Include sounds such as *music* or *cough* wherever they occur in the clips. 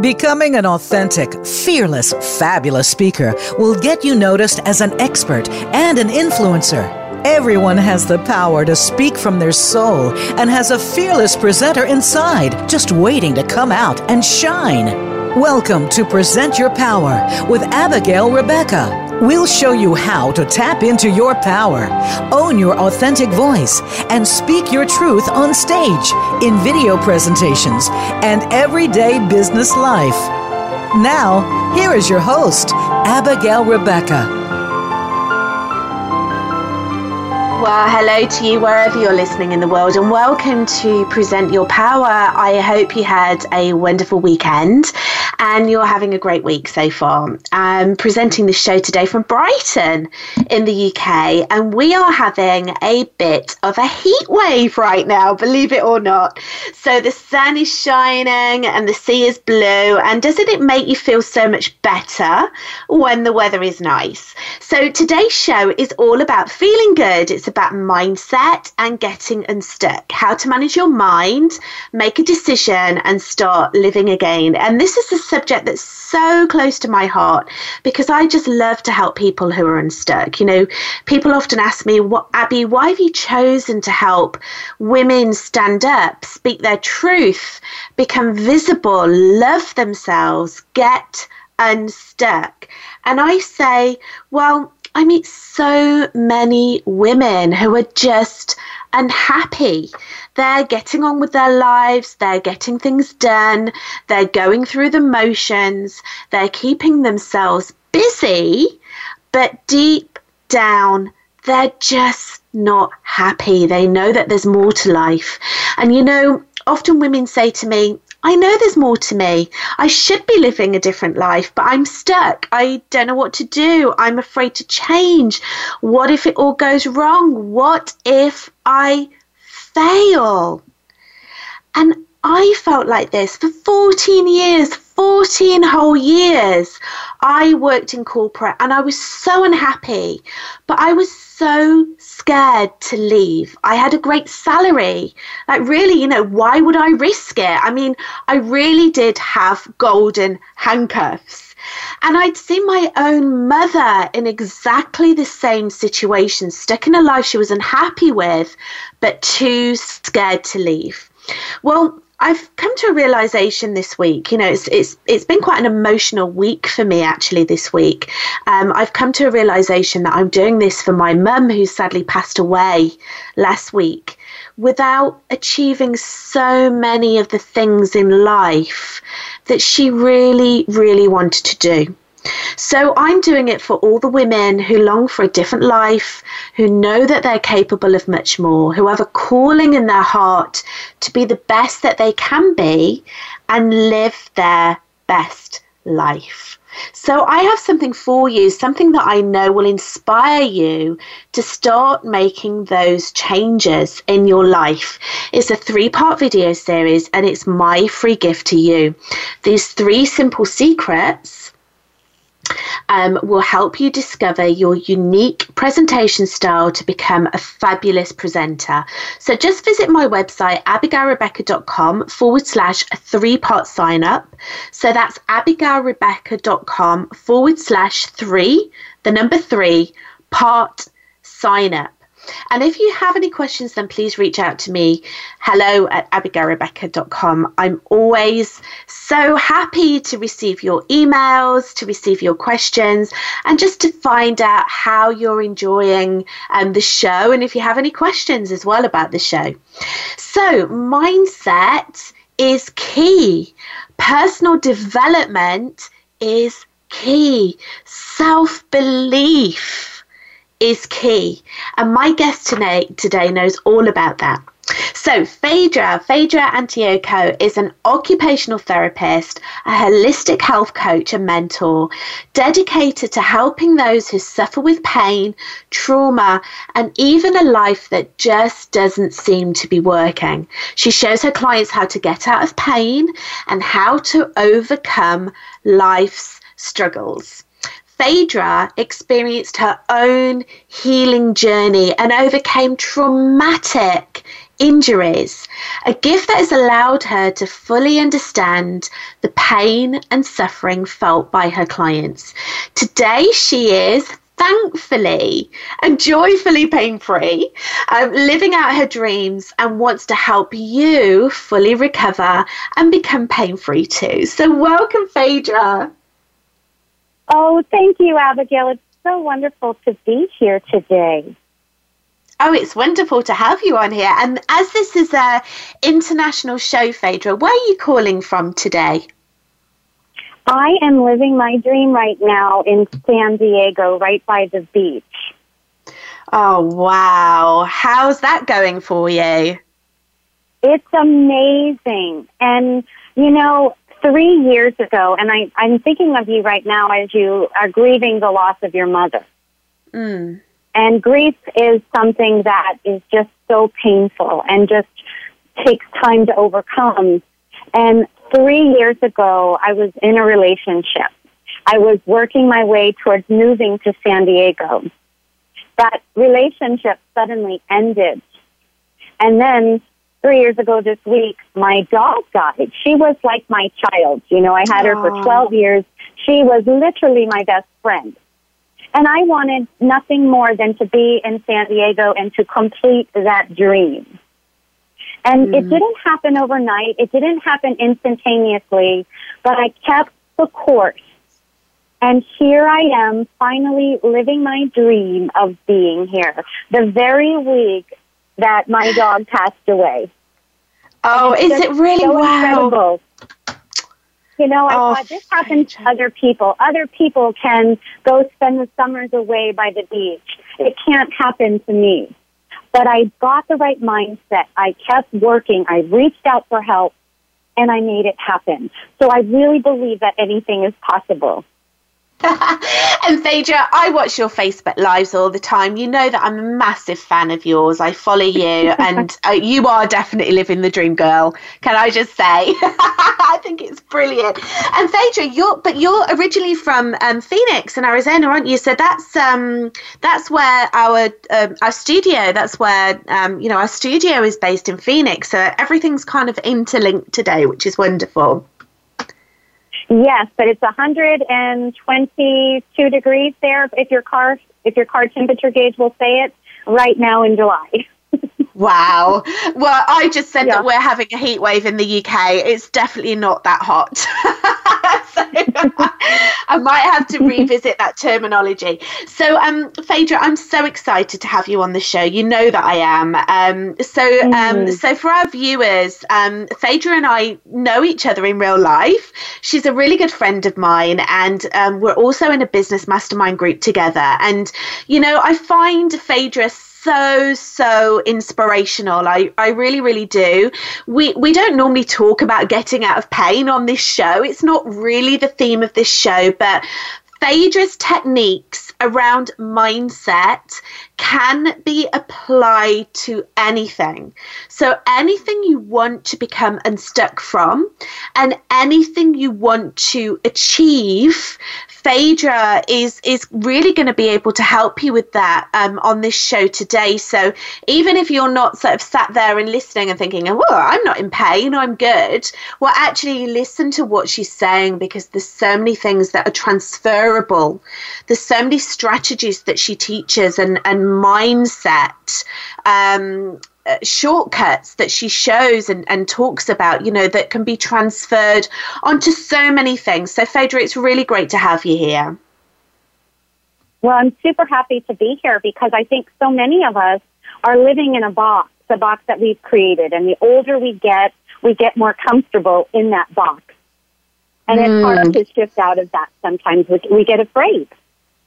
Becoming an authentic, fearless, fabulous speaker will get you noticed as an expert and an influencer. Everyone has the power to speak from their soul and has a fearless presenter inside, just waiting to come out and shine. Welcome to Present Your Power with Abigail Rebecca. We'll show you how to tap into your power, own your authentic voice, and speak your truth on stage, in video presentations, and everyday business life. Now, here is your host, Abigail Rebecca. Well, hello to you wherever you're listening in the world, and welcome to Present Your Power. I hope you had a wonderful weekend and you're having a great week so far. I'm presenting this show today from Brighton in the UK, and we are having a bit of a heat wave right now, believe it or not. So the sun is shining and the sea is blue, and doesn't it make you feel so much better when the weather is nice? So today's show is all about feeling good. It's about mindset and getting unstuck, how to manage your mind, make a decision, and start living again. And this is the subject that's so close to my heart because I just love to help people who are unstuck. You know, people often ask me, "What, Abby? Why have you chosen to help women stand up, speak their truth, become visible, love themselves, get unstuck?" And I say, well. I meet so many women who are just unhappy. They're getting on with their lives, they're getting things done, they're going through the motions, they're keeping themselves busy, but deep down, they're just not happy. They know that there's more to life. And you know, often women say to me, I know there's more to me. I should be living a different life, but I'm stuck. I don't know what to do. I'm afraid to change. What if it all goes wrong? What if I fail? And I felt like this for 14 years, 14 whole years. I worked in corporate and I was so unhappy, but I was so scared to leave. I had a great salary. Like, really, you know, why would I risk it? I mean, I really did have golden handcuffs. And I'd seen my own mother in exactly the same situation, stuck in a life she was unhappy with, but too scared to leave. Well, I've come to a realization this week. You know, it's it's it's been quite an emotional week for me actually this week. Um, I've come to a realization that I'm doing this for my mum, who sadly passed away last week, without achieving so many of the things in life that she really, really wanted to do. So I'm doing it for all the women who long for a different life, who know that they're capable of much more, who have a calling in their heart to be the best that they can be and live their best life. So I have something for you, something that I know will inspire you to start making those changes in your life. It's a three part video series and it's my free gift to you. These three simple secrets um, will help you discover your unique presentation style to become a fabulous presenter. So just visit my website, abigailrebecca.com forward slash three part sign up. So that's abigailrebecca.com forward slash three, the number three, part sign up. And if you have any questions, then please reach out to me. Hello at abigailrebecca.com. I'm always so happy to receive your emails, to receive your questions, and just to find out how you're enjoying um, the show and if you have any questions as well about the show. So, mindset is key, personal development is key, self belief is key. And my guest today, today knows all about that. So, Phaedra, Phaedra Antioco is an occupational therapist, a holistic health coach, and mentor, dedicated to helping those who suffer with pain, trauma, and even a life that just doesn't seem to be working. She shows her clients how to get out of pain and how to overcome life's struggles. Phaedra experienced her own healing journey and overcame traumatic injuries, a gift that has allowed her to fully understand the pain and suffering felt by her clients. Today, she is thankfully and joyfully pain free, um, living out her dreams, and wants to help you fully recover and become pain free too. So, welcome, Phaedra. Oh, thank you, Abigail. It's so wonderful to be here today. Oh, it's wonderful to have you on here. And as this is a international show, Phaedra, where are you calling from today? I am living my dream right now in San Diego, right by the beach. Oh, wow. How's that going for you? It's amazing. And, you know, three years ago, and I, I'm thinking of you right now as you are grieving the loss of your mother. Mm. And grief is something that is just so painful and just takes time to overcome. And three years ago, I was in a relationship. I was working my way towards moving to San Diego. That relationship suddenly ended. And then three years ago this week, my dog died. She was like my child. You know, I had her for 12 years. She was literally my best friend. And I wanted nothing more than to be in San Diego and to complete that dream. And mm. it didn't happen overnight. It didn't happen instantaneously, but I kept the course. And here I am finally living my dream of being here. The very week that my dog passed away. Oh, is it really so wow? Incredible. You know, I oh, thought this happens to other people. Other people can go spend the summers away by the beach. It can't happen to me. But I got the right mindset. I kept working. I reached out for help and I made it happen. So I really believe that anything is possible. *laughs* and Phaedra, I watch your Facebook lives all the time. You know that I'm a massive fan of yours. I follow you, *laughs* and uh, you are definitely living the dream, girl. Can I just say? *laughs* I think it's brilliant. And Phaedra, you're but you're originally from um, Phoenix in Arizona, aren't you? So that's um, that's where our um, our studio. That's where um, you know our studio is based in Phoenix. So everything's kind of interlinked today, which is wonderful. Yes, but it's 122 degrees there if your car if your car temperature gauge will say it right now in July. *laughs* Wow. Well, I just said yeah. that we're having a heat wave in the UK. It's definitely not that hot. *laughs* so I might have to revisit that terminology. So, um, Phaedra, I'm so excited to have you on the show. You know that I am. Um, so, um, so for our viewers, um, Phaedra and I know each other in real life. She's a really good friend of mine, and um, we're also in a business mastermind group together. And, you know, I find Phaedra so so inspirational. I i really really do. We we don't normally talk about getting out of pain on this show. It's not really the theme of this show but Phaedra's techniques around mindset can be applied to anything. So, anything you want to become unstuck from and anything you want to achieve, Phaedra is is really going to be able to help you with that um, on this show today. So even if you're not sort of sat there and listening and thinking, "Oh, I'm not in pain, I'm good," well, actually listen to what she's saying because there's so many things that are transferable. There's so many strategies that she teaches and and mindset. Um, uh, shortcuts that she shows and, and talks about, you know, that can be transferred onto so many things. So, Phaedra, it's really great to have you here. Well, I'm super happy to be here because I think so many of us are living in a box, a box that we've created. And the older we get, we get more comfortable in that box. And mm. it's hard hmm. to shift out of that sometimes. We, we get afraid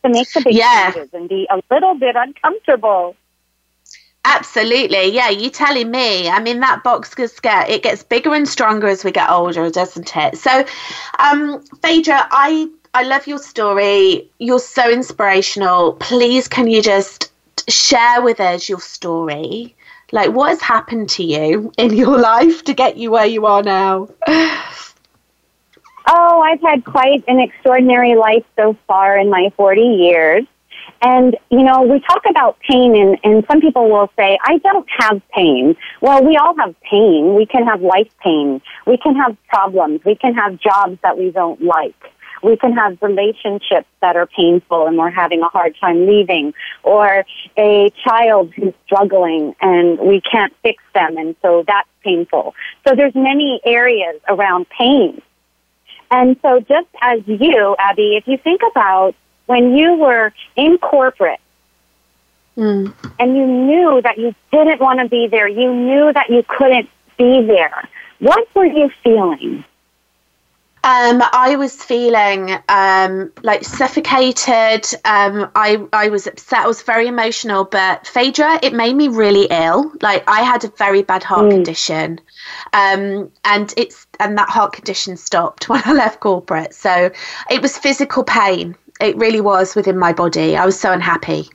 to make the big yeah. changes and be a little bit uncomfortable. Absolutely, yeah. You're telling me? I mean, that box gets get it gets bigger and stronger as we get older, doesn't it? So, um, Phaedra, I I love your story. You're so inspirational. Please, can you just share with us your story? Like, what has happened to you in your *laughs* life to get you where you are now? *sighs* *laughs* Oh I've had quite an extraordinary life so far in my 40 years. And, you know, we talk about pain and, and some people will say, I don't have pain. Well, we all have pain. We can have life pain. We can have problems. We can have jobs that we don't like. We can have relationships that are painful and we're having a hard time leaving, or a child who's struggling and we can't fix them, and so that's painful. So there's many areas around pain. And so just as you, Abby, if you think about when you were in corporate mm. and you knew that you didn't want to be there, you knew that you couldn't be there, what were you feeling? Um, I was feeling um, like suffocated. Um, I I was upset. I was very emotional. But Phaedra, it made me really ill. Like I had a very bad heart mm. condition, um, and it's and that heart condition stopped *laughs* when I left corporate. So it was physical pain. It really was within my body. I was so unhappy.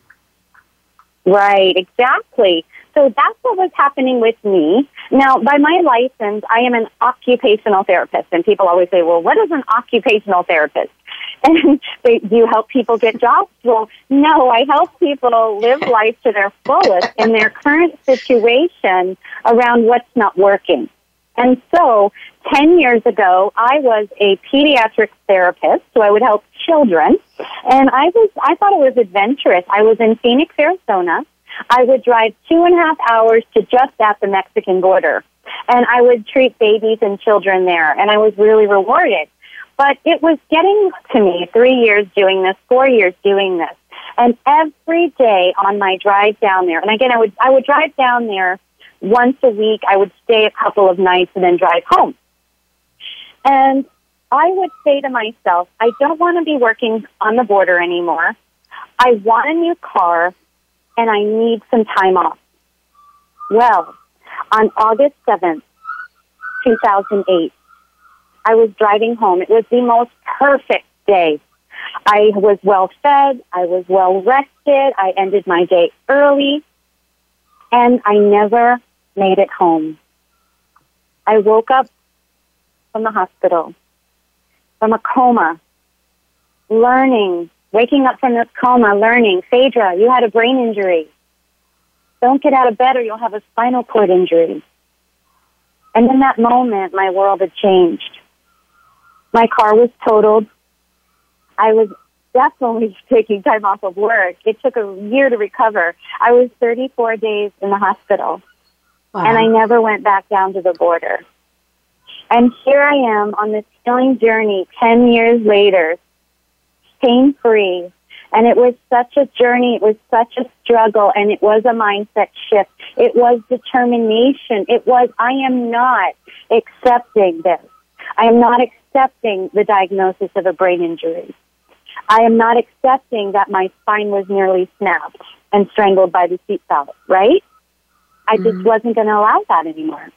Right. Exactly. So that's what was happening with me. Now, by my license, I am an occupational therapist, and people always say, well, what is an occupational therapist? *laughs* And they, do you help people get jobs? Well, no, I help people live life to their fullest in their current situation around what's not working. And so, 10 years ago, I was a pediatric therapist, so I would help children. And I was, I thought it was adventurous. I was in Phoenix, Arizona. I would drive two and a half hours to just at the Mexican border. And I would treat babies and children there. And I was really rewarded. But it was getting to me three years doing this, four years doing this. And every day on my drive down there, and again, I would, I would drive down there once a week. I would stay a couple of nights and then drive home. And I would say to myself, I don't want to be working on the border anymore. I want a new car and I need some time off. Well, on August 7th, 2008, I was driving home. It was the most perfect day. I was well fed. I was well rested. I ended my day early and I never made it home. I woke up from the hospital, from a coma, learning Waking up from this coma, learning, Phaedra, you had a brain injury. Don't get out of bed or you'll have a spinal cord injury. And in that moment, my world had changed. My car was totaled. I was definitely *laughs* taking time off of work. It took a year to recover. I was 34 days in the hospital. Wow. And I never went back down to the border. And here I am on this healing journey 10 years later, pain free. And it was such a journey. It was such a struggle and it was a mindset shift. It was determination. It was, I am not accepting this. I am not accepting the diagnosis of a brain injury. I am not accepting that my spine was nearly snapped and strangled by the seatbelt, right? I just mm-hmm. wasn't going to allow that anymore.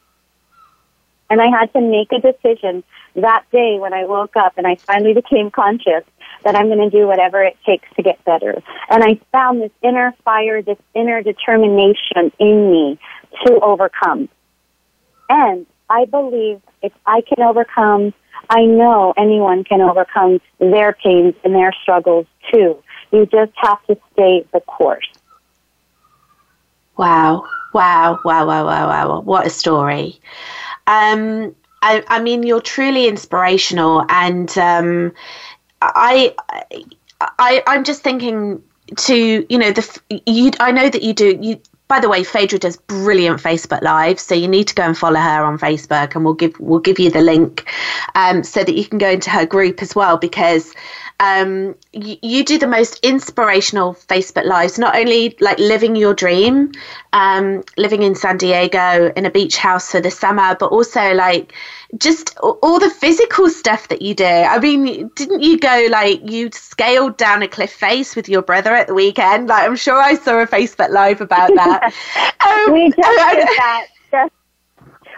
And I had to make a decision that day when I woke up and I finally became conscious that I'm going to do whatever it takes to get better. And I found this inner fire, this inner determination in me to overcome. And I believe if I can overcome, I know anyone can overcome their pains and their struggles too. You just have to stay the course. Wow. Wow, wow, wow, wow, wow. What a story. Um, I, I mean, you're truly inspirational, and um, I, I, I'm just thinking to you know the you. I know that you do you. By the way, Phaedra does brilliant Facebook Live, so you need to go and follow her on Facebook, and we'll give we'll give you the link um, so that you can go into her group as well because um, you, you, do the most inspirational Facebook lives, not only like living your dream, um, living in San Diego in a beach house for the summer, but also like just all the physical stuff that you do. I mean, didn't you go like you scaled down a cliff face with your brother at the weekend? Like, I'm sure I saw a Facebook live about that. *laughs* um, we just did that. *laughs*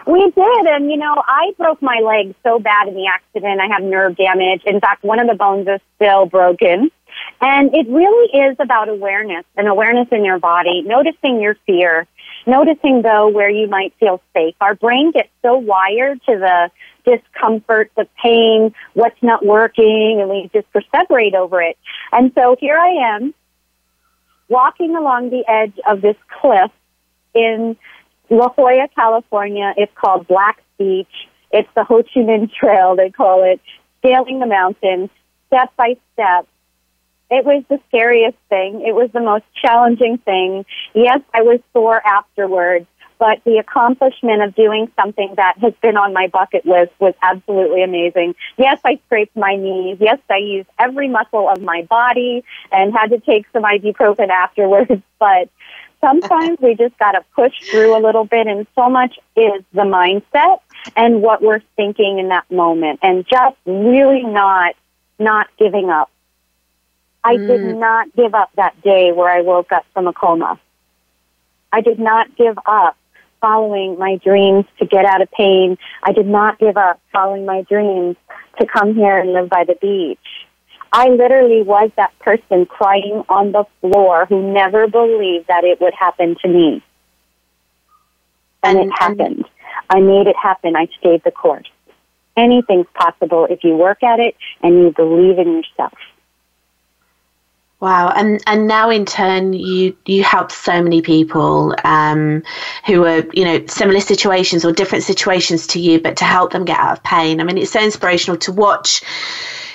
We did, and you know, I broke my leg so bad in the accident. I have nerve damage. In fact, one of the bones is still broken. And it really is about awareness and awareness in your body, noticing your fear, noticing though where you might feel safe. Our brain gets so wired to the discomfort, the pain, what's not working, and we just perseverate over it. And so here I am, walking along the edge of this cliff in La Jolla, California. It's called Black Beach. It's the Ho Chi Minh Trail, they call it, scaling the mountain step by step. It was the scariest thing. It was the most challenging thing. Yes, I was sore afterwards, but the accomplishment of doing something that has been on my bucket list was absolutely amazing. Yes, I scraped my knees. Yes, I used every muscle of my body and had to take some ibuprofen afterwards, *laughs* but sometimes we just got to push through a little bit and so much is the mindset and what we're thinking in that moment and just really not not giving up. I mm. did not give up that day where I woke up from a coma. I did not give up following my dreams to get out of pain. I did not give up following my dreams to come here and live by the beach. I literally was that person crying on the floor who never believed that it would happen to me. And, and it happened. I made it happen. I stayed the course. Anything's possible if you work at it and you believe in yourself. Wow, and and now in turn, you you help so many people um, who are you know similar situations or different situations to you, but to help them get out of pain. I mean, it's so inspirational to watch.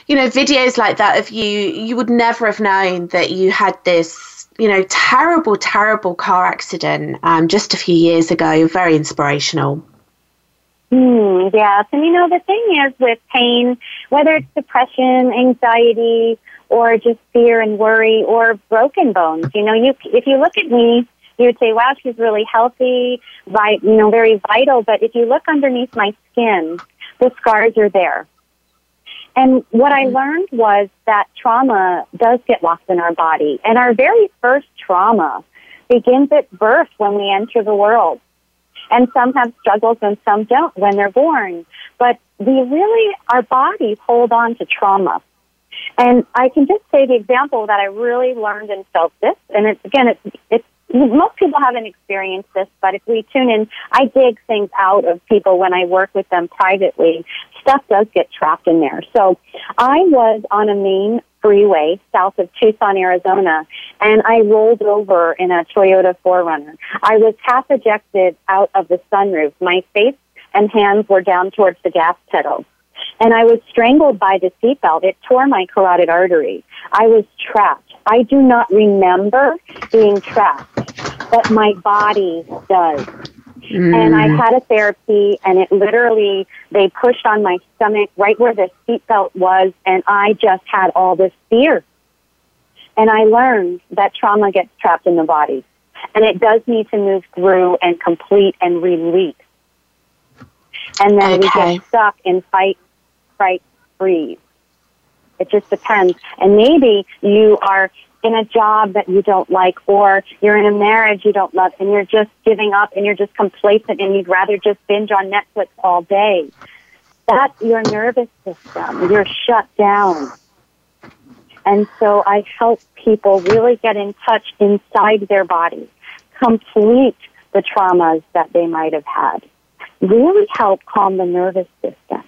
You know, videos like that of you. You would never have known that you had this you know terrible, terrible car accident um, just a few years ago. Very inspirational. Mm, yes, and you know the thing is with pain, whether it's depression, anxiety or just fear and worry or broken bones. You know, you if you look at me, you would say, "Wow, she's really healthy, vi- you know, very vital." But if you look underneath my skin, the scars are there. And what I mm-hmm. learned was that trauma does get lost in our body, and our very first trauma begins at birth when we enter the world. And some have struggles and some don't when they're born. But we really, our bodies hold on to trauma. And I can just say the example that I really learned and felt this, and it's again, it's, it's most people haven't experienced this, but if we tune in, I dig things out of people when I work with them privately. Stuff does get trapped in there. So I was on a main freeway south of Tucson, Arizona, and I rolled over in a Toyota 4Runner. I was half ejected out of the sunroof. My face and hands were down towards the gas pedal and I was strangled by the seatbelt. It tore my carotid artery. I was trapped. I do not remember being trapped, but my body does. Mm. And I had a therapy, and it literally, they pushed on my stomach right where the seatbelt was, and I just had all this fear. And I learned that trauma gets trapped in the body, and it does need to move through and complete and release. And then okay. we get stuck in fight fright freeze. It just depends. And maybe you are in a job that you don't like or you're in a marriage you don't love and you're just giving up and you're just complacent and you'd rather just binge on Netflix all day. That's your nervous system. You're shut down. And so I help people really get in touch inside their body, complete the traumas that they might have had, really help calm the nervous system.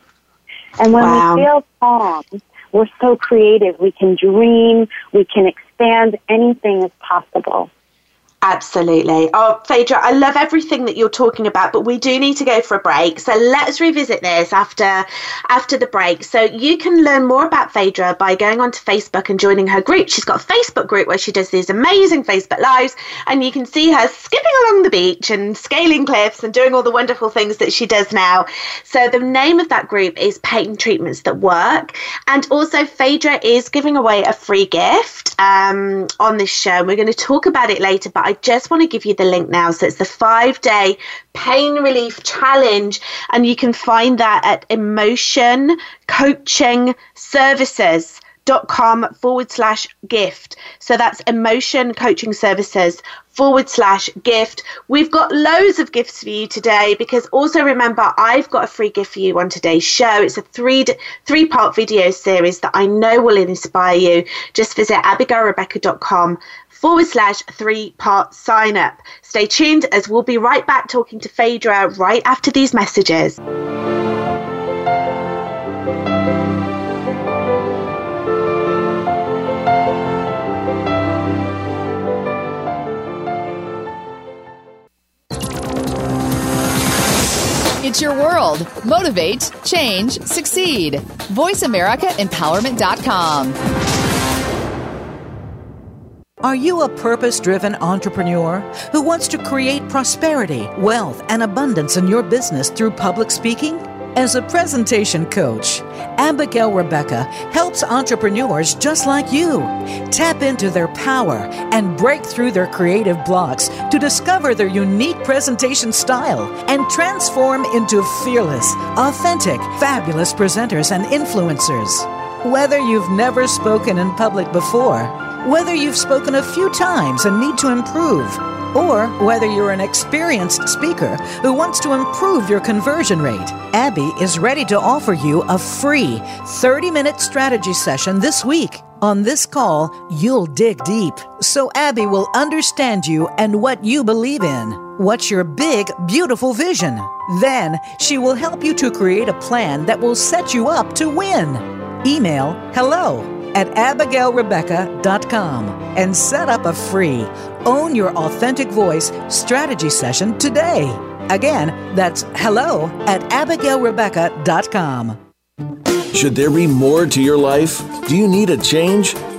And when wow. we feel calm, we're so creative. We can dream, we can expand, anything is possible. Absolutely. Oh, Phaedra, I love everything that you're talking about, but we do need to go for a break. So let's revisit this after after the break. So you can learn more about Phaedra by going onto Facebook and joining her group. She's got a Facebook group where she does these amazing Facebook lives, and you can see her skipping along the beach and scaling cliffs and doing all the wonderful things that she does now. So the name of that group is Pain Treatments That Work. And also Phaedra is giving away a free gift um, on this show. And We're going to talk about it later, but I just want to give you the link now. So it's the five day pain relief challenge, and you can find that at Emotion Coaching Services dot com forward slash gift. So that's emotion coaching services forward slash gift. We've got loads of gifts for you today because also remember I've got a free gift for you on today's show. It's a three three part video series that I know will inspire you. Just visit abigailrebecca.com forward slash three part sign up. Stay tuned as we'll be right back talking to Phaedra right after these messages. It's your world. Motivate, change, succeed. VoiceAmericaEmpowerment.com. Are you a purpose driven entrepreneur who wants to create prosperity, wealth, and abundance in your business through public speaking? As a presentation coach, Abigail Rebecca helps entrepreneurs just like you tap into their power and break through their creative blocks to discover their unique presentation style and transform into fearless, authentic, fabulous presenters and influencers. Whether you've never spoken in public before, whether you've spoken a few times and need to improve, or whether you're an experienced speaker who wants to improve your conversion rate, Abby is ready to offer you a free 30 minute strategy session this week. On this call, you'll dig deep so Abby will understand you and what you believe in. What's your big, beautiful vision? Then she will help you to create a plan that will set you up to win. Email hello at abigailrebecca.com and set up a free Own Your Authentic Voice strategy session today. Again, that's hello at abigailrebecca.com. Should there be more to your life? Do you need a change?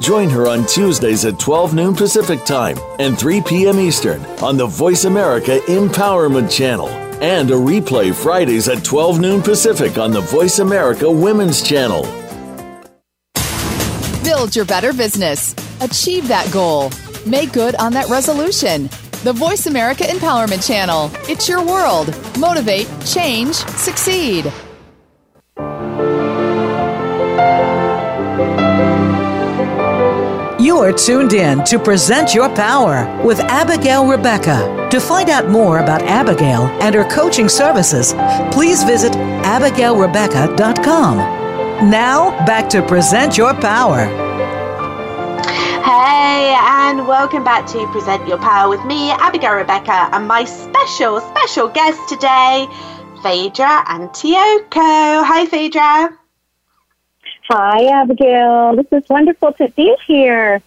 Join her on Tuesdays at 12 noon Pacific Time and 3 p.m. Eastern on the Voice America Empowerment Channel and a replay Fridays at 12 noon Pacific on the Voice America Women's Channel. Build your better business. Achieve that goal. Make good on that resolution. The Voice America Empowerment Channel. It's your world. Motivate, change, succeed. You are tuned in to Present Your Power with Abigail Rebecca. To find out more about Abigail and her coaching services, please visit abigailrebecca.com. Now, back to Present Your Power. Hey, and welcome back to Present Your Power with me, Abigail Rebecca, and my special, special guest today, Phaedra Antioco. Hi, Phaedra. Hi, Abigail. This is wonderful to be here.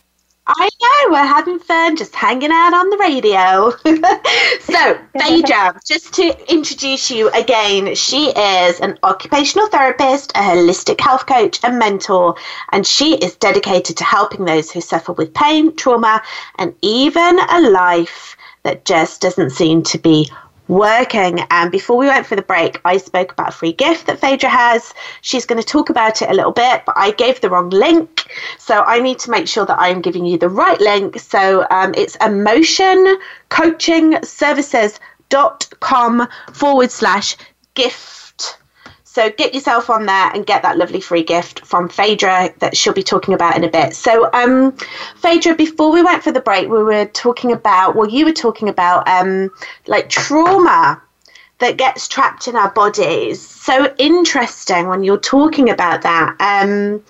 I know, we're having fun just hanging out on the radio. *laughs* so, Phaedra, just to introduce you again, she is an occupational therapist, a holistic health coach, and mentor, and she is dedicated to helping those who suffer with pain, trauma, and even a life that just doesn't seem to be working. And before we went for the break, I spoke about a free gift that Phaedra has. She's going to talk about it a little bit, but I gave the wrong link. So I need to make sure that I'm giving you the right link. So um, it's emotion coaching services.com forward slash gift so get yourself on there and get that lovely free gift from Phaedra that she'll be talking about in a bit. So, um, Phaedra, before we went for the break, we were talking about, well, you were talking about um, like trauma that gets trapped in our bodies. So interesting when you're talking about that. Um,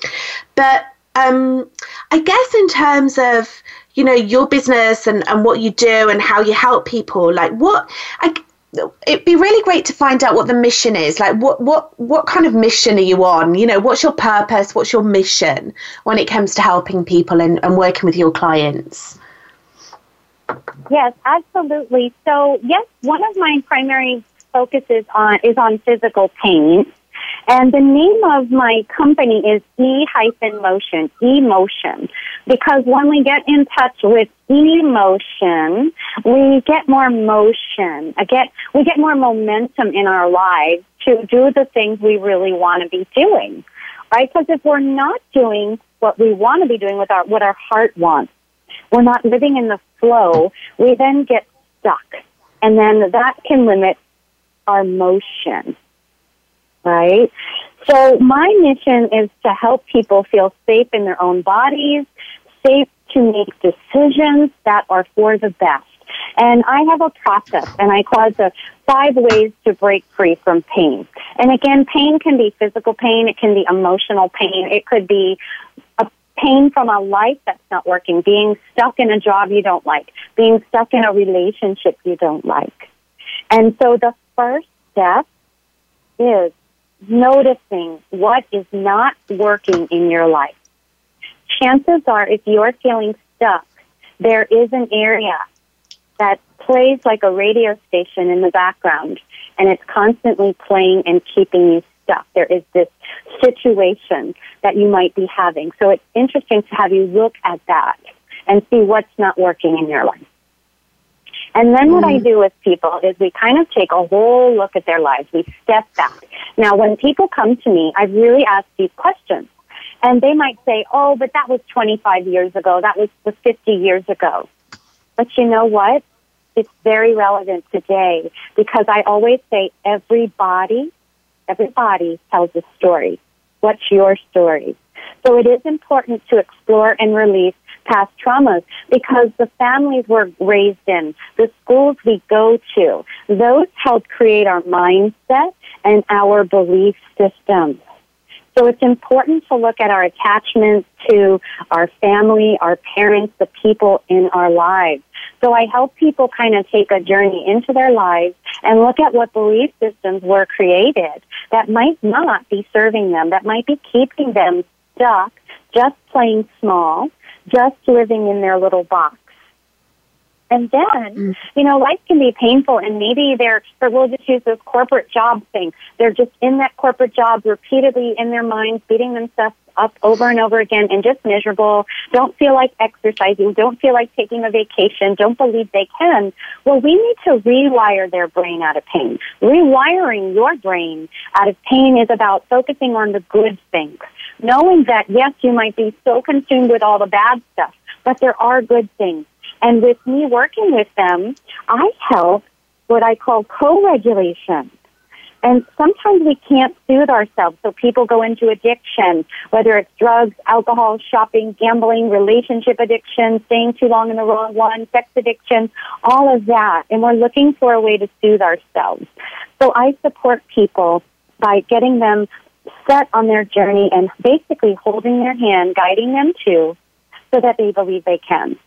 but um, I guess in terms of you know your business and, and what you do and how you help people, like what I it'd be really great to find out what the mission is. Like what what what kind of mission are you on? You know what's your purpose? What's your mission when it comes to helping people and, and working with your clients? Yes absolutely. So yes one of my primary focuses on is on physical pain and the name of my company is E hyphen motion, emotion, because when we get in touch with emotion, we get more motion. I get, we get more momentum in our lives to do the things we really want to be doing, right? Because if we're not doing what we want to be doing with our, what our heart wants, we're not living in the flow, we then get stuck. And then that can limit our motion right? So my mission is to help people feel safe in their own bodies, safe to make decisions that are for the best. And I have a process and I call it the five ways to break free from pain. And again, pain can be physical pain. It can be emotional pain. It could be a pain from a life that's not working, being stuck in a job you don't like, being stuck in a relationship you don't like. And so the first step is noticing what is not working in your life. Chances are if you're feeling stuck, there is an area that plays like a radio station in the background and it's constantly playing and keeping you stuck. There is this situation that you might be having. So it's interesting to have you look at that and see what's not working in your life. And then what I mm-hmm. do with people is we kind of take a whole look at their lives. We step back. Now, when people come to me, I really ask these questions. And they might say, oh, but that was 25 years ago. That was 50 years ago. But you know what? It's very relevant today because I always say everybody, everybody tells a story. What's your story? So it is important to explore and release past traumas because the families we're raised in, the schools we go to, those help create our mindset and our belief systems. So it's important to look at our attachments to our family, our parents, the people in our lives. So I help people kind of take a journey into their lives and look at what belief systems were created that might not be serving them, that might be keeping them stuck, just playing small, just living in their little box. And then, mm. you know, life can be painful and maybe they're, or we'll just use this corporate job thing. They're just in that corporate job repeatedly in their minds, beating themselves up over and over again and just miserable, don't feel like exercising, don't feel like taking a vacation, don't believe they can. Well, we need to rewire their brain out of pain. Rewiring your brain out of pain is about focusing on the good things. Knowing that, yes, you might be so consumed with all the bad stuff, but there are good things. And with me working with them, I help what I call co-regulation. And sometimes we can't soothe ourselves. So people go into addiction, whether it's drugs, alcohol, shopping, gambling, relationship addiction, staying too long in the wrong one, sex addiction, all of that. And we're looking for a way to soothe ourselves. So I support people by getting them set on their journey and basically holding their hand, guiding them to so that they believe they can.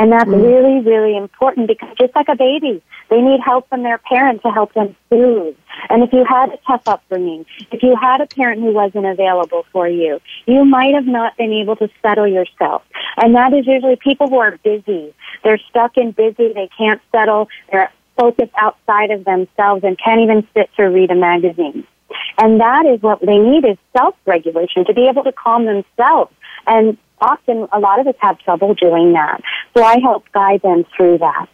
And that's mm. really, really important because just like a baby, they need help from their parent to help them soothe. And if you had a tough upbringing, if you had a parent who wasn't available for you, you might have not been able to settle yourself. And that is usually people who are busy. They're stuck in busy, they can't settle, they're focused outside of themselves and can't even sit to read a magazine. And that is what they need is self-regulation to be able to calm themselves. And often a lot of us have trouble doing that. So I help guide them through that.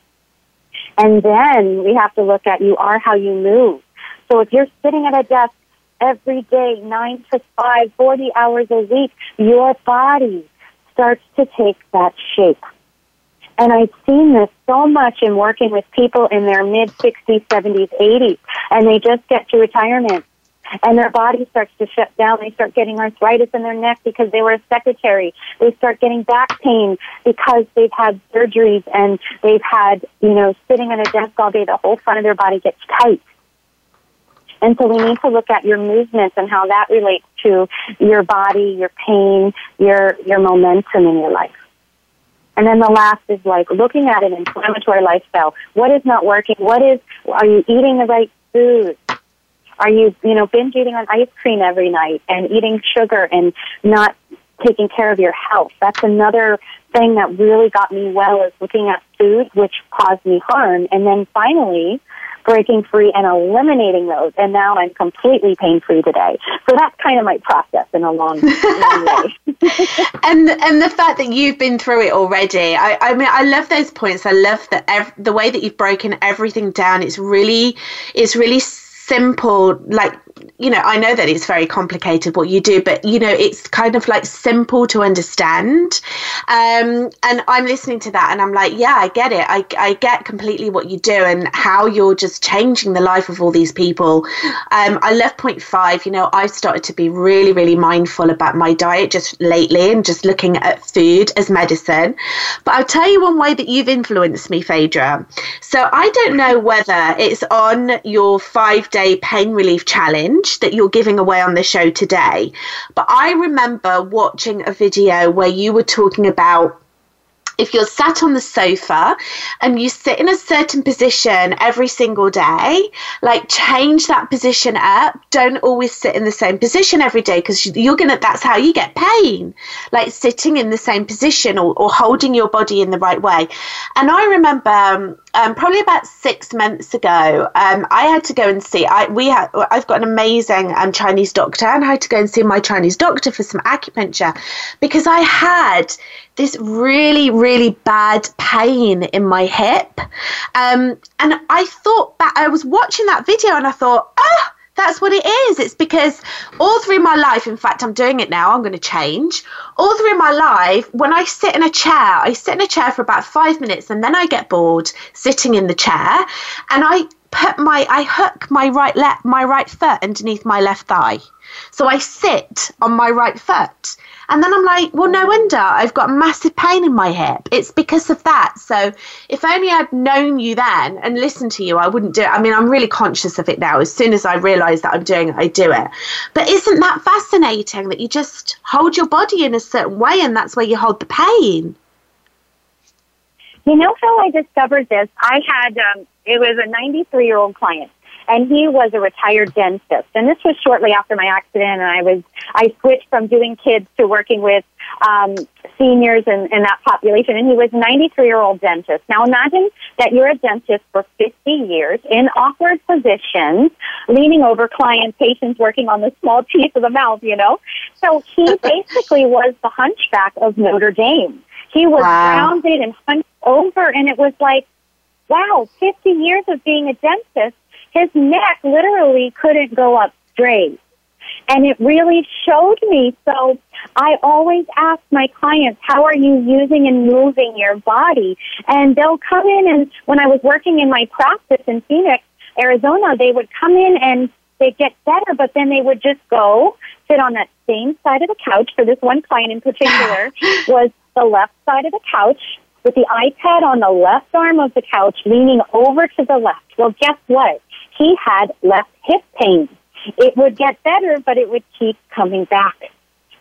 And then we have to look at you are how you move. So if you're sitting at a desk every day, nine to five, 40 hours a week, your body starts to take that shape. And I've seen this so much in working with people in their mid 60s, 70s, 80s, and they just get to retirement and their body starts to shut down. They start getting arthritis in their neck because they were a secretary. They start getting back pain because they've had surgeries and they've had, you know, sitting at a desk all day, the whole front of their body gets tight. And so we need to look at your movements and how that relates to your body, your pain, your, your momentum in your life. And then the last is like looking at an inflammatory lifestyle. What is not working? What is, are you eating the right food? Are you, you know, binge eating on ice cream every night and eating sugar and not taking care of your health? That's another thing that really got me well is looking at food which caused me harm and then finally breaking free and eliminating those. And now I'm completely pain free today. So that's kind of my process in a long, *laughs* long way. and and the fact that you've been through it already, I, I mean, I love those points. I love that ev- the way that you've broken everything down. It's really, it's really simple, like you know, I know that it's very complicated what you do, but you know, it's kind of like simple to understand. Um, and I'm listening to that and I'm like, yeah, I get it. I, I get completely what you do and how you're just changing the life of all these people. Um, I love point five. You know, I've started to be really, really mindful about my diet just lately and just looking at food as medicine. But I'll tell you one way that you've influenced me, Phaedra. So I don't know whether it's on your five day pain relief challenge that you're giving away on the show today. But I remember watching a video where you were talking about if you're sat on the sofa and you sit in a certain position every single day, like change that position up. Don't always sit in the same position every day because you're going to, that's how you get pain, like sitting in the same position or, or holding your body in the right way. And I remember um, um, probably about six months ago, um, I had to go and see. I we had I've got an amazing um, Chinese doctor, and I had to go and see my Chinese doctor for some acupuncture because I had this really really bad pain in my hip, um, and I thought that I was watching that video, and I thought, oh that's what it is. It's because all through my life, in fact, I'm doing it now, I'm going to change. All through my life, when I sit in a chair, I sit in a chair for about five minutes and then I get bored sitting in the chair and I put my, I hook my right, le- my right foot underneath my left thigh. So I sit on my right foot. And then I'm like, well, no wonder I've got massive pain in my hip. It's because of that. So if only I'd known you then and listened to you, I wouldn't do it. I mean, I'm really conscious of it now. As soon as I realise that I'm doing it, I do it. But isn't that fascinating that you just hold your body in a certain way and that's where you hold the pain? You know how I discovered this? I had, um, it was a 93 year old client and he was a retired dentist. And this was shortly after my accident, and I was I switched from doing kids to working with um, seniors and, and that population. And he was a 93 year old dentist. Now imagine that you're a dentist for 50 years in awkward positions, leaning over client patients working on the small *laughs* teeth of the mouth, you know? So he *laughs* basically was the hunchback of Notre Dame. He was wow. rounded and hunched over, and it was like, wow, 50 years of being a dentist his neck literally couldn't go up straight. And it really showed me. So I always ask my clients, how are you using and moving your body? And they'll come in and when I was working in my practice in Phoenix, Arizona, they would come in and they get better, but then they would just go sit on that same side of the couch. For this one client in particular, *laughs* was the left side of the couch with the iPad on the left arm of the couch, leaning over to the left. Well, guess what? He had left hip pain. It would get better, but it would keep coming back.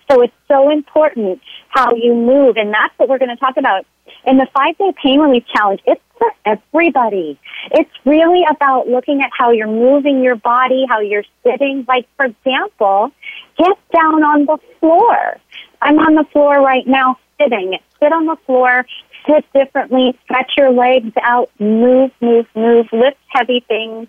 So it's so important how you move, and that's what we're going to talk about in the five day pain relief challenge. It's for everybody. It's really about looking at how you're moving your body, how you're sitting. Like, for example, get down on the floor. I'm on the floor right now sitting. Sit on the floor, sit differently, stretch your legs out, move, move, move, lift heavy things,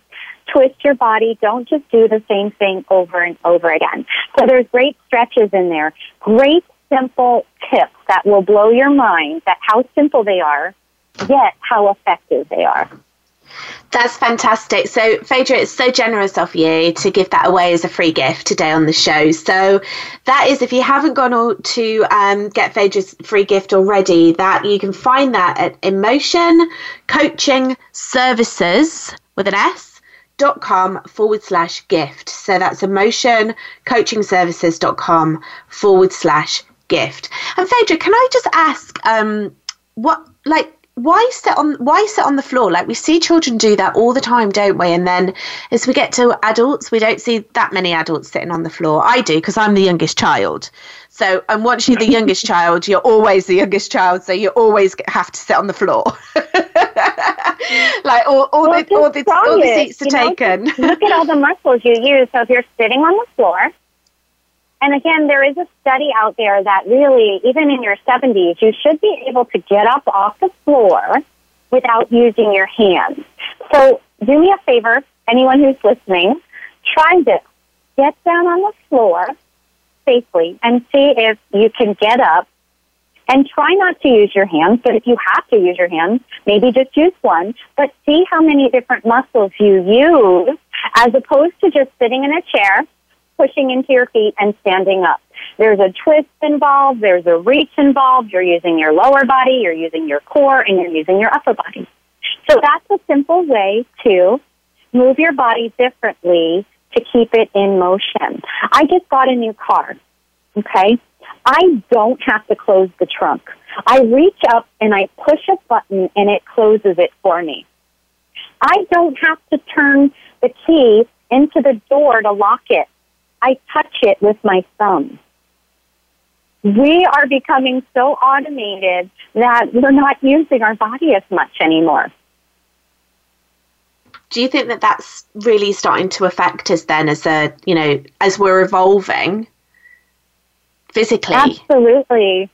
twist your body. Don't just do the same thing over and over again. So there's great stretches in there. Great simple tips that will blow your mind that how simple they are, yet how effective they are. That's fantastic. So, Phaedra, it's so generous of you to give that away as a free gift today on the show. So, that is, if you haven't gone to um, get Phaedra's free gift already, that you can find that at Emotion Coaching Services with an S dot com forward slash gift. So that's dot com forward slash gift. And Phaedra, can I just ask, um, what like why sit on why sit on the floor? Like we see children do that all the time, don't we? And then as we get to adults, we don't see that many adults sitting on the floor. I do because I'm the youngest child. So, and once you're the youngest child, you're always the youngest child. So you always have to sit on the floor. *laughs* *laughs* like all, all, well, the, all, the, all the seats are know, taken. look at all the muscles you use. So if you're sitting on the floor, and again, there is a study out there that really, even in your 70s, you should be able to get up off the floor without using your hands. So do me a favor, anyone who's listening, try this. Get down on the floor safely and see if you can get up And try not to use your hands, but if you have to use your hands, maybe just use one, but see how many different muscles you use as opposed to just sitting in a chair, pushing into your feet and standing up. There's a twist involved, there's a reach involved, you're using your lower body, you're using your core, and you're using your upper body. So that's a simple way to move your body differently to keep it in motion. I just got a new car. Okay? I don't have to close the trunk. I reach up and I push a button and it closes it for me. I don't have to turn the key into the door to lock it. I touch it with my thumb. We are becoming so automated that we're not using our body as much anymore do you think that that's really starting to affect us then as a you know as we're evolving physically absolutely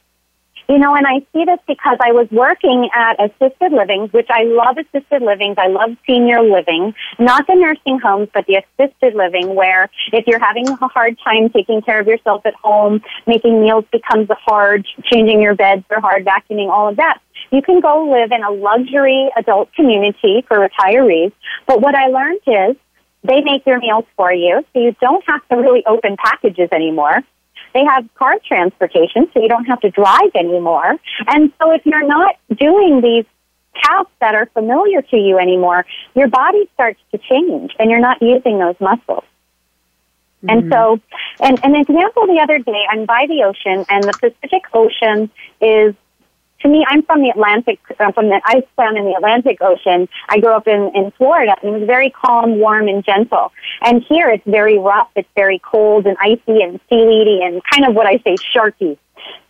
you know and i see this because i was working at assisted living which i love assisted living i love senior living not the nursing homes but the assisted living where if you're having a hard time taking care of yourself at home making meals becomes hard changing your beds are hard vacuuming all of that you can go live in a luxury adult community for retirees. But what I learned is they make your meals for you, so you don't have to really open packages anymore. They have car transportation, so you don't have to drive anymore. And so if you're not doing these tasks that are familiar to you anymore, your body starts to change and you're not using those muscles. Mm-hmm. And so, and an example the other day, I'm by the ocean, and the Pacific Ocean is to me, I'm from the Atlantic, uh, from the, I swam in the Atlantic Ocean. I grew up in, in Florida and it was very calm, warm, and gentle. And here it's very rough, it's very cold and icy and seaweedy and kind of what I say, sharky.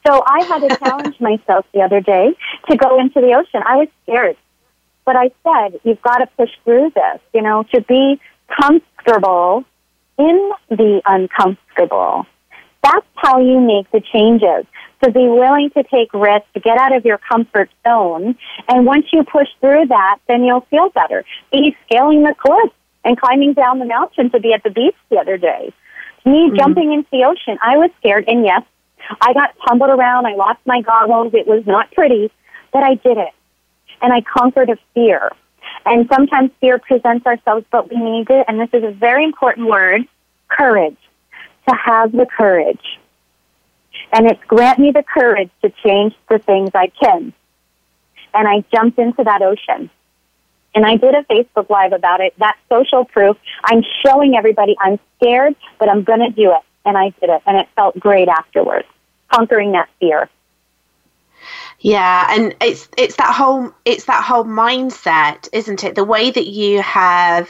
So I had to *laughs* challenge myself the other day to go into the ocean. I was scared. But I said, you've got to push through this, you know, to be comfortable in the uncomfortable. That's how you make the changes to be willing to take risks, to get out of your comfort zone. And once you push through that, then you'll feel better. Be scaling the cliff and climbing down the mountain to be at the beach the other day. Me mm-hmm. jumping into the ocean, I was scared. And yes, I got tumbled around. I lost my goggles. It was not pretty, but I did it. And I conquered a fear. And sometimes fear presents ourselves, but we need it. And this is a very important word, courage. To have the courage and it's grant me the courage to change the things I can. And I jumped into that ocean. And I did a Facebook Live about it. That's social proof. I'm showing everybody I'm scared, but I'm going to do it. And I did it. And it felt great afterwards, conquering that fear. Yeah, and it's it's that whole it's that whole mindset, isn't it? The way that you have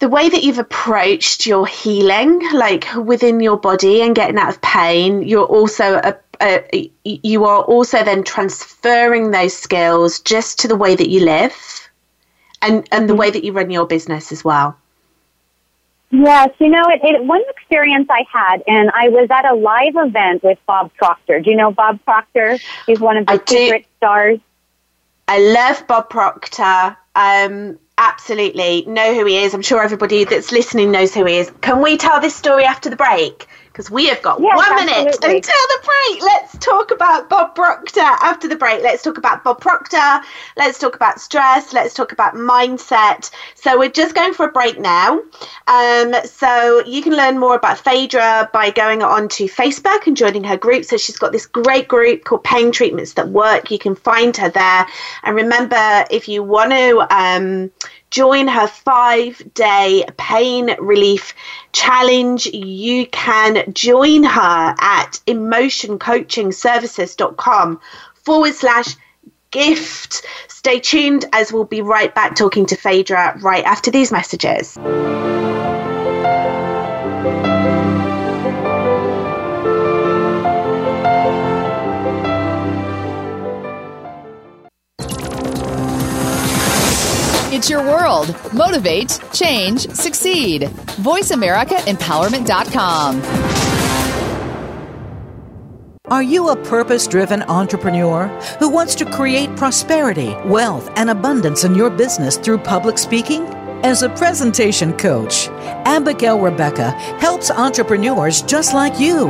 the way that you've approached your healing, like within your body and getting out of pain, you're also a, a, you are also then transferring those skills just to the way that you live and and the mm-hmm. way that you run your business as well. Yes, you know, it, it, one experience I had, and I was at a live event with Bob Proctor. Do you know Bob Proctor? He's one of the I secret do. stars. I love Bob Proctor. Um, absolutely know who he is. I'm sure everybody that's listening knows who he is. Can we tell this story after the break? Because we have got yes, one absolutely. minute until the break. Let's talk about Bob Proctor after the break. Let's talk about Bob Proctor. Let's talk about stress. Let's talk about mindset. So we're just going for a break now. Um, so you can learn more about Phaedra by going on to Facebook and joining her group. So she's got this great group called Pain Treatments That Work. You can find her there. And remember, if you want to um, join her five day pain relief challenge. You can join her at emotioncoachingservices.com forward slash gift. Stay tuned as we'll be right back talking to Phaedra right after these messages. Your world. Motivate, change, succeed. VoiceAmericaEmpowerment.com. Are you a purpose driven entrepreneur who wants to create prosperity, wealth, and abundance in your business through public speaking? As a presentation coach, Abigail Rebecca helps entrepreneurs just like you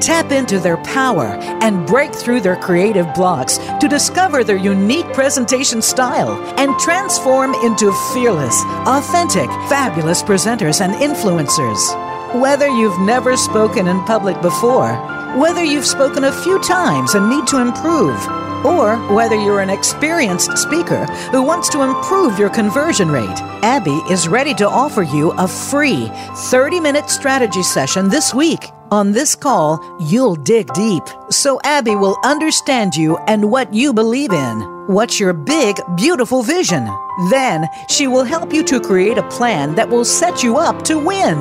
tap into their power and break through their creative blocks to discover their unique presentation style and transform into fearless, authentic, fabulous presenters and influencers. Whether you've never spoken in public before, whether you've spoken a few times and need to improve, or whether you're an experienced speaker who wants to improve your conversion rate, Abby is ready to offer you a free 30 minute strategy session this week. On this call, you'll dig deep so Abby will understand you and what you believe in. What's your big, beautiful vision? Then she will help you to create a plan that will set you up to win.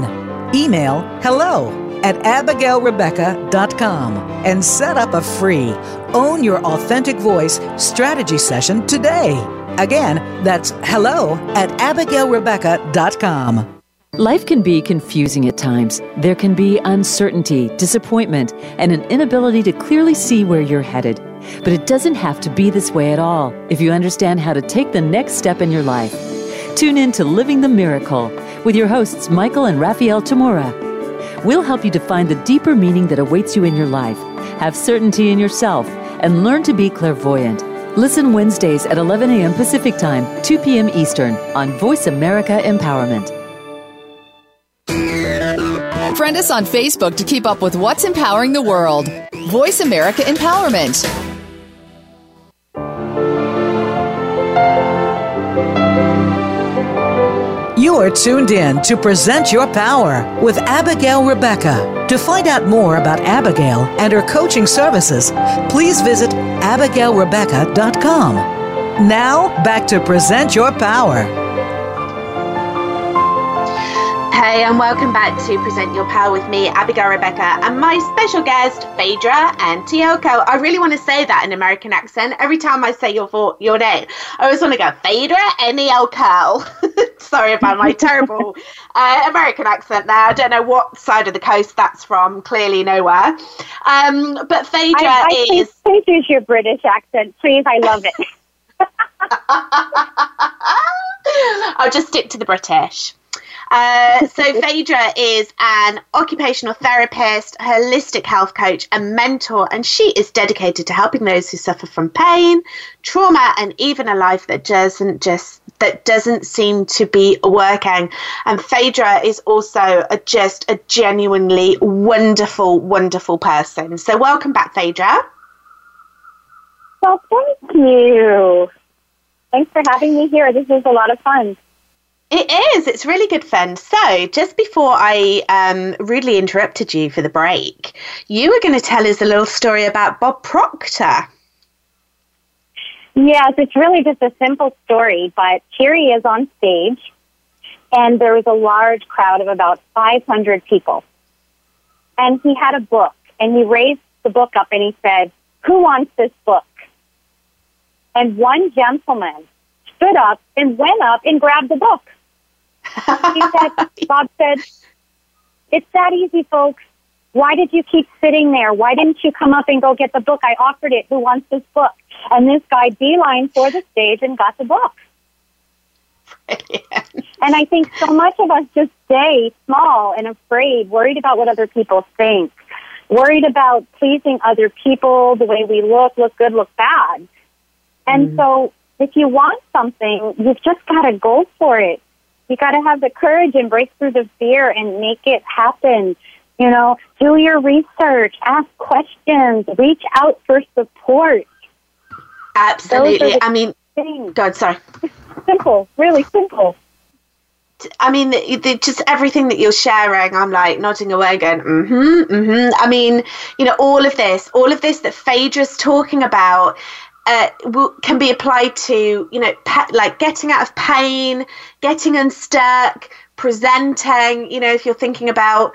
Email hello at abigailrebecca.com and set up a free Own Your Authentic Voice strategy session today. Again, that's hello at abigailrebecca.com. Life can be confusing at times. There can be uncertainty, disappointment, and an inability to clearly see where you're headed. But it doesn't have to be this way at all if you understand how to take the next step in your life. Tune in to Living the Miracle with your hosts, Michael and Raphael Tamura. We'll help you define the deeper meaning that awaits you in your life, have certainty in yourself, and learn to be clairvoyant. Listen Wednesdays at 11 a.m. Pacific Time, 2 p.m. Eastern on Voice America Empowerment. Friend us on Facebook to keep up with what's empowering the world. Voice America Empowerment. You are tuned in to Present Your Power with Abigail Rebecca. To find out more about Abigail and her coaching services, please visit abigailrebecca.com. Now, back to Present Your Power. Hey, and welcome back to Present Your Power with me, Abigail Rebecca, and my special guest, Phaedra Antioco. I really want to say that in American accent. Every time I say your your name, I always want to go, Phaedra Antioco. *laughs* Sorry about my terrible *laughs* uh, American accent there. I don't know what side of the coast that's from, clearly nowhere. Um, but Phaedra I, I is. Please, please use your British accent, please. I love it. *laughs* I'll just stick to the British. Uh, so *laughs* Phaedra is an occupational therapist, holistic health coach, and mentor, and she is dedicated to helping those who suffer from pain, trauma, and even a life that doesn't just that doesn't seem to be working. And Phaedra is also a, just a genuinely wonderful, wonderful person. So welcome back, Phaedra. Well, thank you. Thanks for having me here. This is a lot of fun. It is. It's really good fun. So, just before I um, rudely interrupted you for the break, you were going to tell us a little story about Bob Proctor. Yes, it's really just a simple story, but here he is on stage, and there was a large crowd of about 500 people. And he had a book, and he raised the book up and he said, Who wants this book? And one gentleman stood up and went up and grabbed the book he said, *laughs* Bob said, it's that easy, folks. Why did you keep sitting there? Why didn't you come up and go get the book? I offered it. Who wants this book? And this guy beeline for the stage and got the book. *laughs* and I think so much of us just stay small and afraid, worried about what other people think, worried about pleasing other people, the way we look, look good, look bad. And mm. so if you want something, you've just got to go for it you got to have the courage and break through the fear and make it happen. You know, do your research, ask questions, reach out for support. Absolutely. I mean, things. God, sorry. simple, really simple. I mean, the, the, just everything that you're sharing, I'm like nodding away, going, mm-hmm, mm-hmm. I mean, you know, all of this, all of this that Phaedra's talking about, uh, can be applied to you know pe- like getting out of pain getting unstuck presenting you know if you're thinking about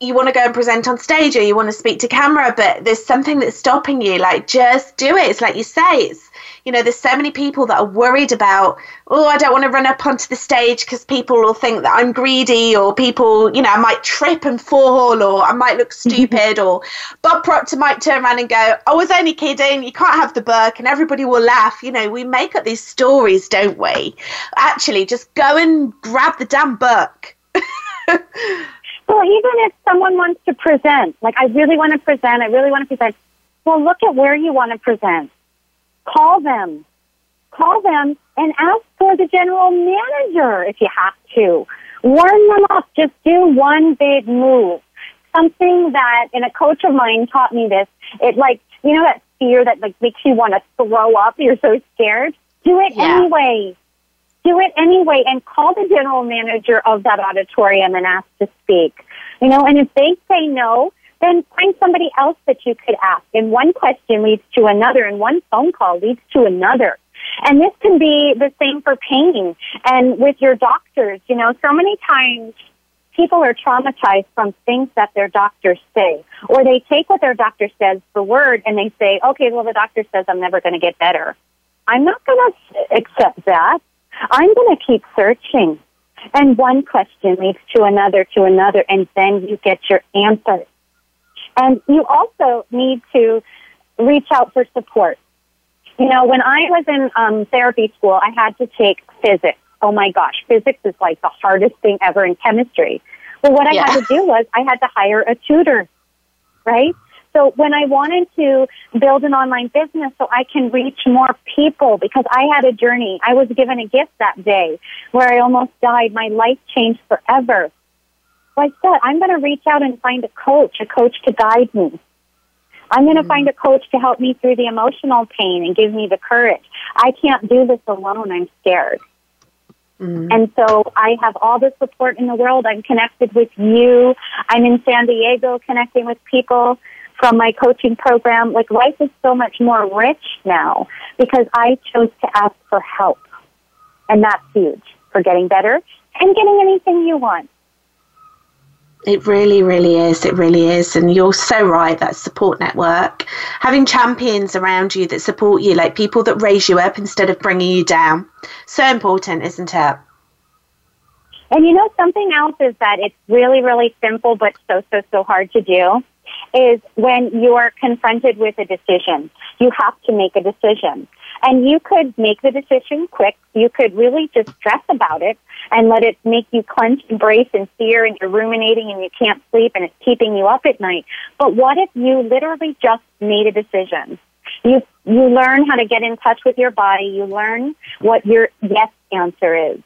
you want to go and present on stage or you want to speak to camera but there's something that's stopping you like just do it. It's like you say it's you know, there's so many people that are worried about, oh, I don't want to run up onto the stage because people will think that I'm greedy, or people, you know, I might trip and fall, or I might look *laughs* stupid, or Bob Proctor might turn around and go, I was only kidding, you can't have the book, and everybody will laugh. You know, we make up these stories, don't we? Actually, just go and grab the damn book. *laughs* Well, even if someone wants to present, like I really want to present, I really want to present, well, look at where you want to present. Call them. Call them and ask for the general manager if you have to. Warm them up. Just do one big move. Something that, and a coach of mine taught me this, it like, you know that fear that like makes you want to throw up, you're so scared? Do it yeah. anyway do it anyway and call the general manager of that auditorium and ask to speak. You know, and if they say no, then find somebody else that you could ask. And one question leads to another, and one phone call leads to another. And this can be the same for pain and with your doctors. You know, so many times people are traumatized from things that their doctors say, or they take what their doctor says for word and they say, okay, well, the doctor says I'm never going to get better. I'm not going to accept that. I'm going to keep searching. And one question leads to another, to another, and then you get your answer. And you also need to reach out for support. You know, when I was in um, therapy school, I had to take physics. Oh my gosh, physics is like the hardest thing ever in chemistry. Well, what I yeah. had to do was I had to hire a tutor, right? So when I wanted to build an online business so I can reach more people because I had a journey, I was given a gift that day where I almost died. My life changed forever. So I said, I'm going to reach out and find a coach, a coach to guide me. I'm going to mm-hmm. find a coach to help me through the emotional pain and give me the courage. I can't do this alone. I'm scared. Mm-hmm. And so I have all the support in the world. I'm connected with you. I'm in San Diego connecting with people from my coaching program. Like life is so much more rich now because I chose to ask for help. And that's huge for getting better and getting anything you want. It really, really is. It really is. And you're so right. That support network, having champions around you that support you, like people that raise you up instead of bringing you down. So important, isn't it? And you know, something else is that it's really, really simple, but so, so, so hard to do is when you're confronted with a decision. You have to make a decision. And you could make the decision quick. You could really just stress about it and let it make you clench and brace in fear and you're ruminating and you can't sleep and it's keeping you up at night. But what if you literally just made a decision? You, you learn how to get in touch with your body. You learn what your yes answer is.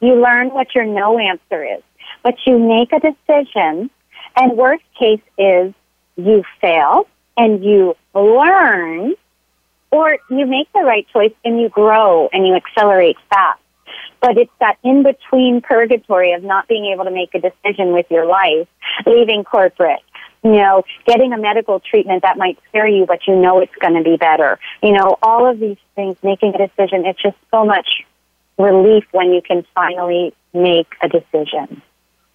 You learn what your no answer is. But you make a decision and worst case is you fail and you learn, or you make the right choice and you grow and you accelerate fast. But it's that in between purgatory of not being able to make a decision with your life, leaving corporate, you know, getting a medical treatment that might scare you, but you know it's going to be better. You know, all of these things, making a decision, it's just so much relief when you can finally make a decision.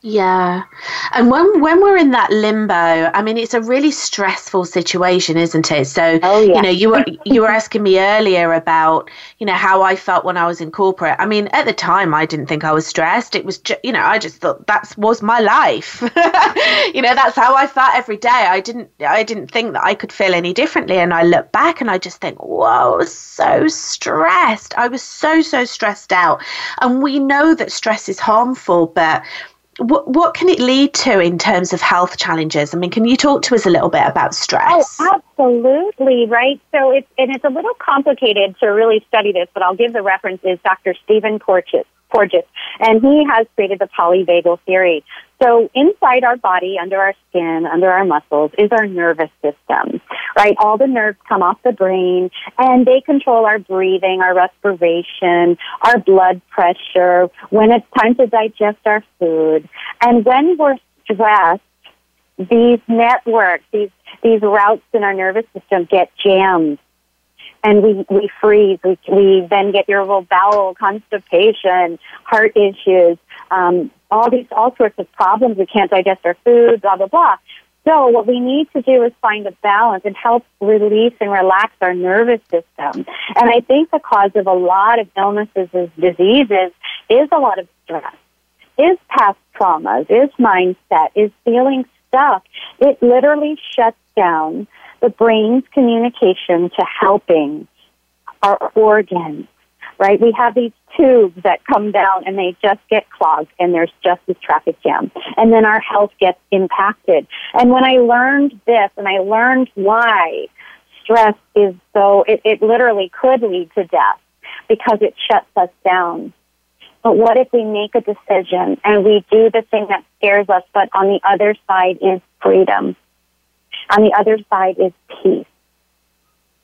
Yeah. And when when we're in that limbo, I mean it's a really stressful situation, isn't it? So oh, yeah. you know, you were you were asking me earlier about, you know, how I felt when I was in corporate. I mean, at the time I didn't think I was stressed. It was just, you know, I just thought that was my life. *laughs* you know, that's how I felt every day. I didn't I didn't think that I could feel any differently and I look back and I just think, "Whoa, I was so stressed. I was so so stressed out." And we know that stress is harmful, but what what can it lead to in terms of health challenges? I mean, can you talk to us a little bit about oh, stress? Oh, absolutely, right. So it's and it's a little complicated to really study this, but I'll give the reference is Dr. Stephen Porges. Porges, and he has created the polyvagal theory. So inside our body, under our skin, under our muscles, is our nervous system, right? All the nerves come off the brain and they control our breathing, our respiration, our blood pressure, when it's time to digest our food. And when we're stressed, these networks, these, these routes in our nervous system get jammed and we, we freeze. We, we then get irritable bowel, constipation, heart issues, um, all these, all sorts of problems. We can't digest our food, blah, blah, blah. So what we need to do is find a balance and help release and relax our nervous system. And I think the cause of a lot of illnesses and diseases is a lot of stress, is past traumas, is mindset, is feeling stuck. It literally shuts down the brain's communication to helping our organs right? We have these tubes that come down and they just get clogged and there's just this traffic jam. And then our health gets impacted. And when I learned this and I learned why stress is so, it, it literally could lead to death because it shuts us down. But what if we make a decision and we do the thing that scares us, but on the other side is freedom? On the other side is peace.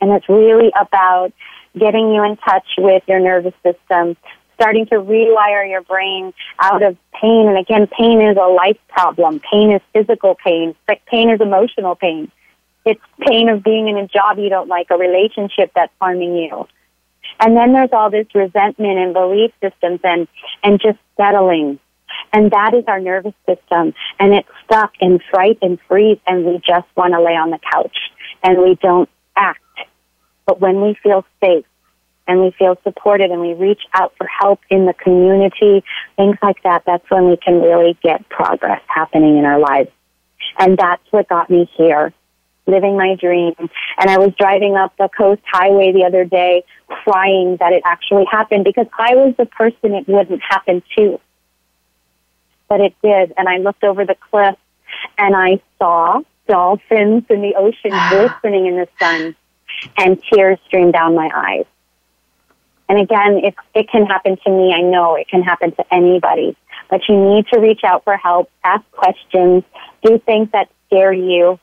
And it's really about getting you in touch with your nervous system, starting to rewire your brain out of pain. And again, pain is a life problem. Pain is physical pain. Pain is emotional pain. It's pain of being in a job you don't like, a relationship that's harming you. And then there's all this resentment and belief systems and, and just settling. And that is our nervous system. And it's stuck in fright and freeze and we just want to lay on the couch and we don't act. But when we feel safe and we feel supported and we reach out for help in the community, things like that, that's when we can really get progress happening in our lives. And that's what got me here, living my dream. And I was driving up the coast highway the other day crying that it actually happened because I was the person it wouldn't happen to. But it did. And I looked over the cliff and I saw dolphins in the ocean *sighs* glistening in the sun and tears streamed down my eyes. And again, if it can happen to me, I know it can happen to anybody. But you need to reach out for help, ask questions, do things that scare you,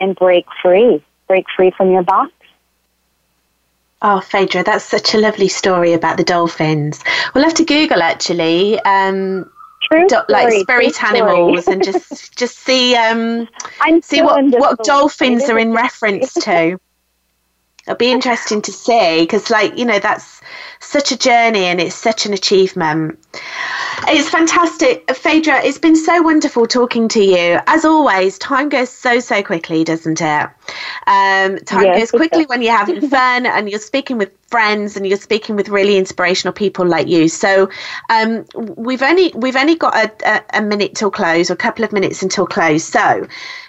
and break free. Break free from your box. Oh, Phaedra, that's such a lovely story about the dolphins. We'll have to Google actually. Um, True do, like spirit animals and just just see um *laughs* I'm see what what dolphins are in reference to it'll be interesting to see because like you know that's such a journey and it's such an achievement. It's fantastic. Phaedra it's been so wonderful talking to you. As always time goes so so quickly doesn't it? Um, time yes, goes quickly when you're having *laughs* fun and you're speaking with friends and you're speaking with really inspirational people like you. So um, we've only we've only got a, a, a minute till close or a couple of minutes until close. So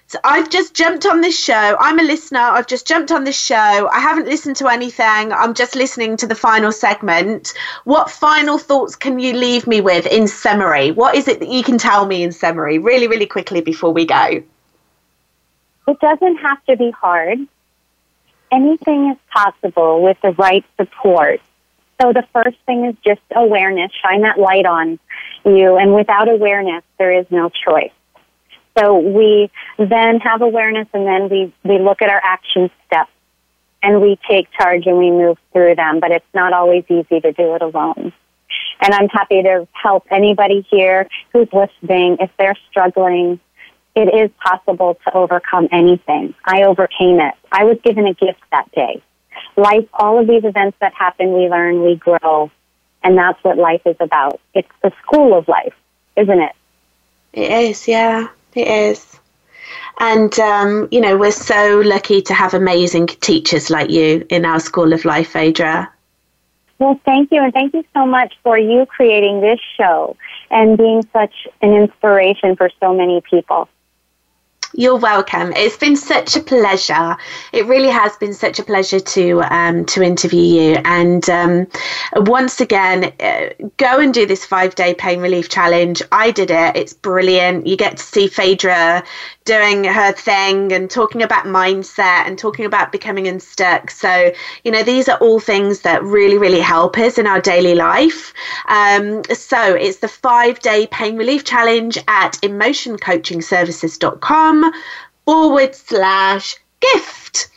so I've just jumped on this show. I'm a listener. I've just jumped on this show. I haven't listened to anything. I'm just listening to the final segment. What final thoughts can you leave me with in summary? What is it that you can tell me in summary, really, really quickly before we go? It doesn't have to be hard. Anything is possible with the right support. So the first thing is just awareness. Shine that light on you. And without awareness, there is no choice. So we then have awareness and then we, we look at our action steps and we take charge and we move through them, but it's not always easy to do it alone. And I'm happy to help anybody here who's listening if they're struggling. It is possible to overcome anything. I overcame it. I was given a gift that day. Life, all of these events that happen, we learn, we grow. And that's what life is about. It's the school of life, isn't it? It is, yeah. It is. And, um, you know, we're so lucky to have amazing teachers like you in our School of Life, Phaedra. Well, thank you. And thank you so much for you creating this show and being such an inspiration for so many people. You're welcome. It's been such a pleasure. It really has been such a pleasure to um, to interview you. And um, once again, uh, go and do this five day pain relief challenge. I did it. It's brilliant. You get to see Phaedra doing her thing and talking about mindset and talking about becoming unstuck. So you know these are all things that really really help us in our daily life. Um, so it's the five day pain relief challenge at emotioncoachingservices.com Um, forward slash gift.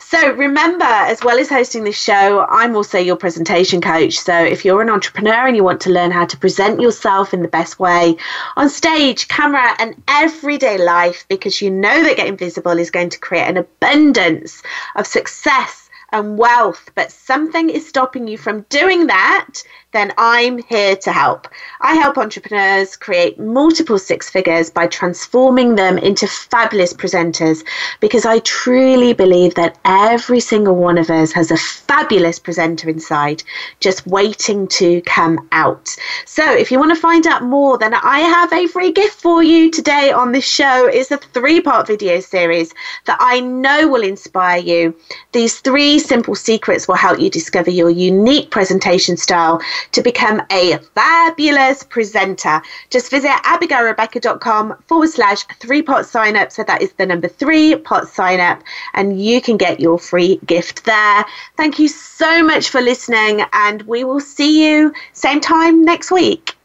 So remember, as well as hosting this show, I'm also your presentation coach. So if you're an entrepreneur and you want to learn how to present yourself in the best way on stage, camera, and everyday life, because you know that getting visible is going to create an abundance of success and wealth, but something is stopping you from doing that, then I'm here to help. I help entrepreneurs create multiple six figures by transforming them into fabulous presenters because I truly believe that every single one of us has a fabulous presenter inside just waiting to come out. So if you want to find out more, then I have a free gift for you today on this show. It's a three part video series that I know will inspire you. These three simple secrets will help you discover your unique presentation style to become a fabulous presenter. Just visit abigailrebecca.com forward slash three pot sign up. So that is the number three pot sign up, and you can get your free gift there. Thank you so much for listening, and we will see you same time next week.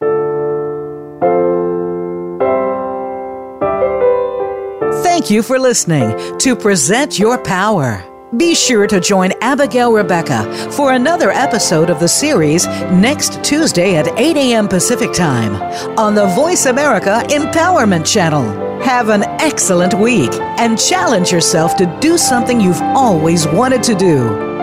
Thank you for listening to Present Your Power. Be sure to join Abigail Rebecca for another episode of the series next Tuesday at 8 a.m. Pacific Time on the Voice America Empowerment Channel. Have an excellent week and challenge yourself to do something you've always wanted to do.